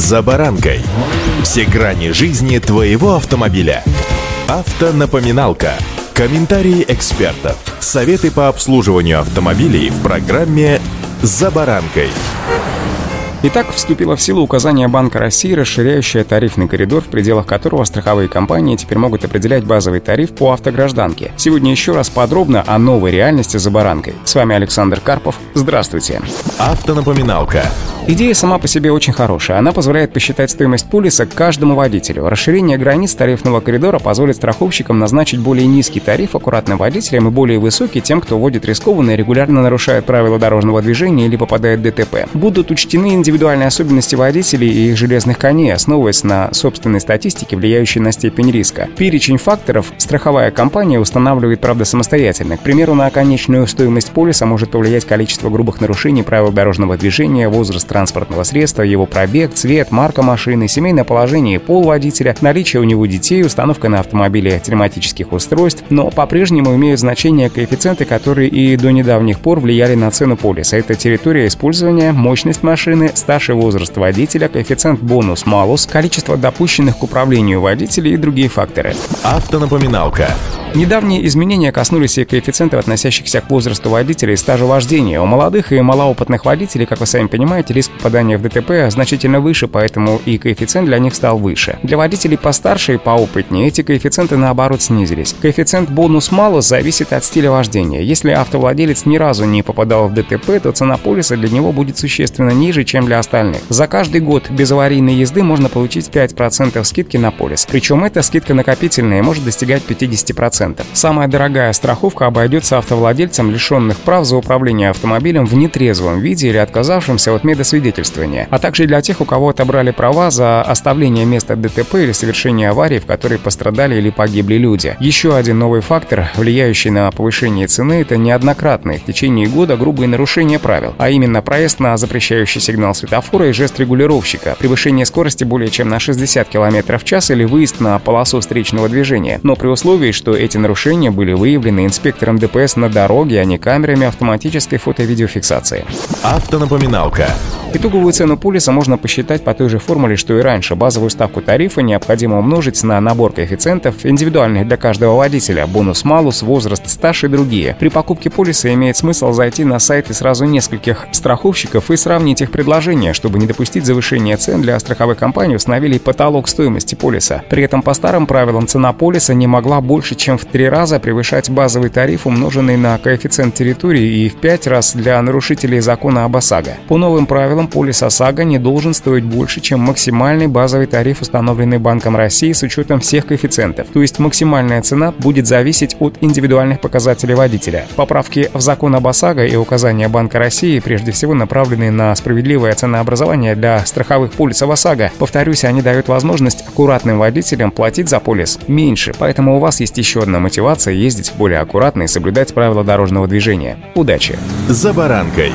«За баранкой». Все грани жизни твоего автомобиля. Автонапоминалка. Комментарии экспертов. Советы по обслуживанию автомобилей в программе «За баранкой». Итак, вступило в силу указание Банка России, расширяющее тарифный коридор, в пределах которого страховые компании теперь могут определять базовый тариф по автогражданке. Сегодня еще раз подробно о новой реальности за баранкой. С вами Александр Карпов. Здравствуйте. Автонапоминалка. Идея сама по себе очень хорошая. Она позволяет посчитать стоимость полиса каждому водителю. Расширение границ тарифного коридора позволит страховщикам назначить более низкий тариф аккуратным водителям и более высокий тем, кто водит рискованно и регулярно нарушает правила дорожного движения или попадает в ДТП. Будут учтены индивидуальные особенности водителей и их железных коней, основываясь на собственной статистике, влияющей на степень риска. Перечень факторов страховая компания устанавливает, правда, самостоятельно. К примеру, на конечную стоимость полиса может повлиять количество грубых нарушений правил дорожного движения, возраст транспортного средства, его пробег, цвет, марка машины, семейное положение и пол водителя, наличие у него детей, установка на автомобиле тематических устройств, но по-прежнему имеют значение коэффициенты, которые и до недавних пор влияли на цену полиса. Это территория использования, мощность машины, старший возраст водителя, коэффициент бонус-малус, количество допущенных к управлению водителей и другие факторы. Автонапоминалка. Недавние изменения коснулись и коэффициентов, относящихся к возрасту водителя и стажу вождения. У молодых и малоопытных водителей, как вы сами понимаете, риск попадания в ДТП значительно выше, поэтому и коэффициент для них стал выше. Для водителей постарше и поопытнее эти коэффициенты наоборот снизились. Коэффициент бонус-малус зависит от стиля вождения. Если автовладелец ни разу не попадал в ДТП, то цена полиса для него будет существенно ниже, чем для остальных. За каждый год без аварийной езды можно получить 5% скидки на полис. Причем эта скидка накопительная и может достигать 50%. Самая дорогая страховка обойдется автовладельцам, лишенных прав за управление автомобилем в нетрезвом виде или отказавшимся от медосвидетельствования, а также для тех, у кого отобрали права за оставление места ДТП или совершение аварии, в которой пострадали или погибли люди. Еще один новый фактор, влияющий на повышение цены, это неоднократные в течение года грубые нарушения правил, а именно проезд на запрещающий сигнал светофора и жест регулировщика, превышение скорости более чем на 60 км в час или выезд на полосу встречного движения, но при условии, что эти нарушения были выявлены инспектором ДПС на дороге, а не камерами автоматической фото-видеофиксации. Автонапоминалка. Итоговую цену полиса можно посчитать по той же формуле, что и раньше. Базовую ставку тарифа необходимо умножить на набор коэффициентов, индивидуальных для каждого водителя, бонус-малус, возраст, стаж и другие. При покупке полиса имеет смысл зайти на сайты сразу нескольких страховщиков и сравнить их предложения, чтобы не допустить завышения цен для страховой компании установили потолок стоимости полиса. При этом по старым правилам цена полиса не могла больше, чем в три раза превышать базовый тариф, умноженный на коэффициент территории и в пять раз для нарушителей закона об ОСАГО. По новым правилам полис ОСАГО не должен стоить больше, чем максимальный базовый тариф, установленный Банком России с учетом всех коэффициентов. То есть максимальная цена будет зависеть от индивидуальных показателей водителя. Поправки в закон об ОСАГО и указания Банка России прежде всего направлены на справедливое ценообразование для страховых полисов ОСАГО. Повторюсь, они дают возможность аккуратным водителям платить за полис меньше, поэтому у вас есть еще одна мотивация ездить более аккуратно и соблюдать правила дорожного движения. Удачи! За баранкой.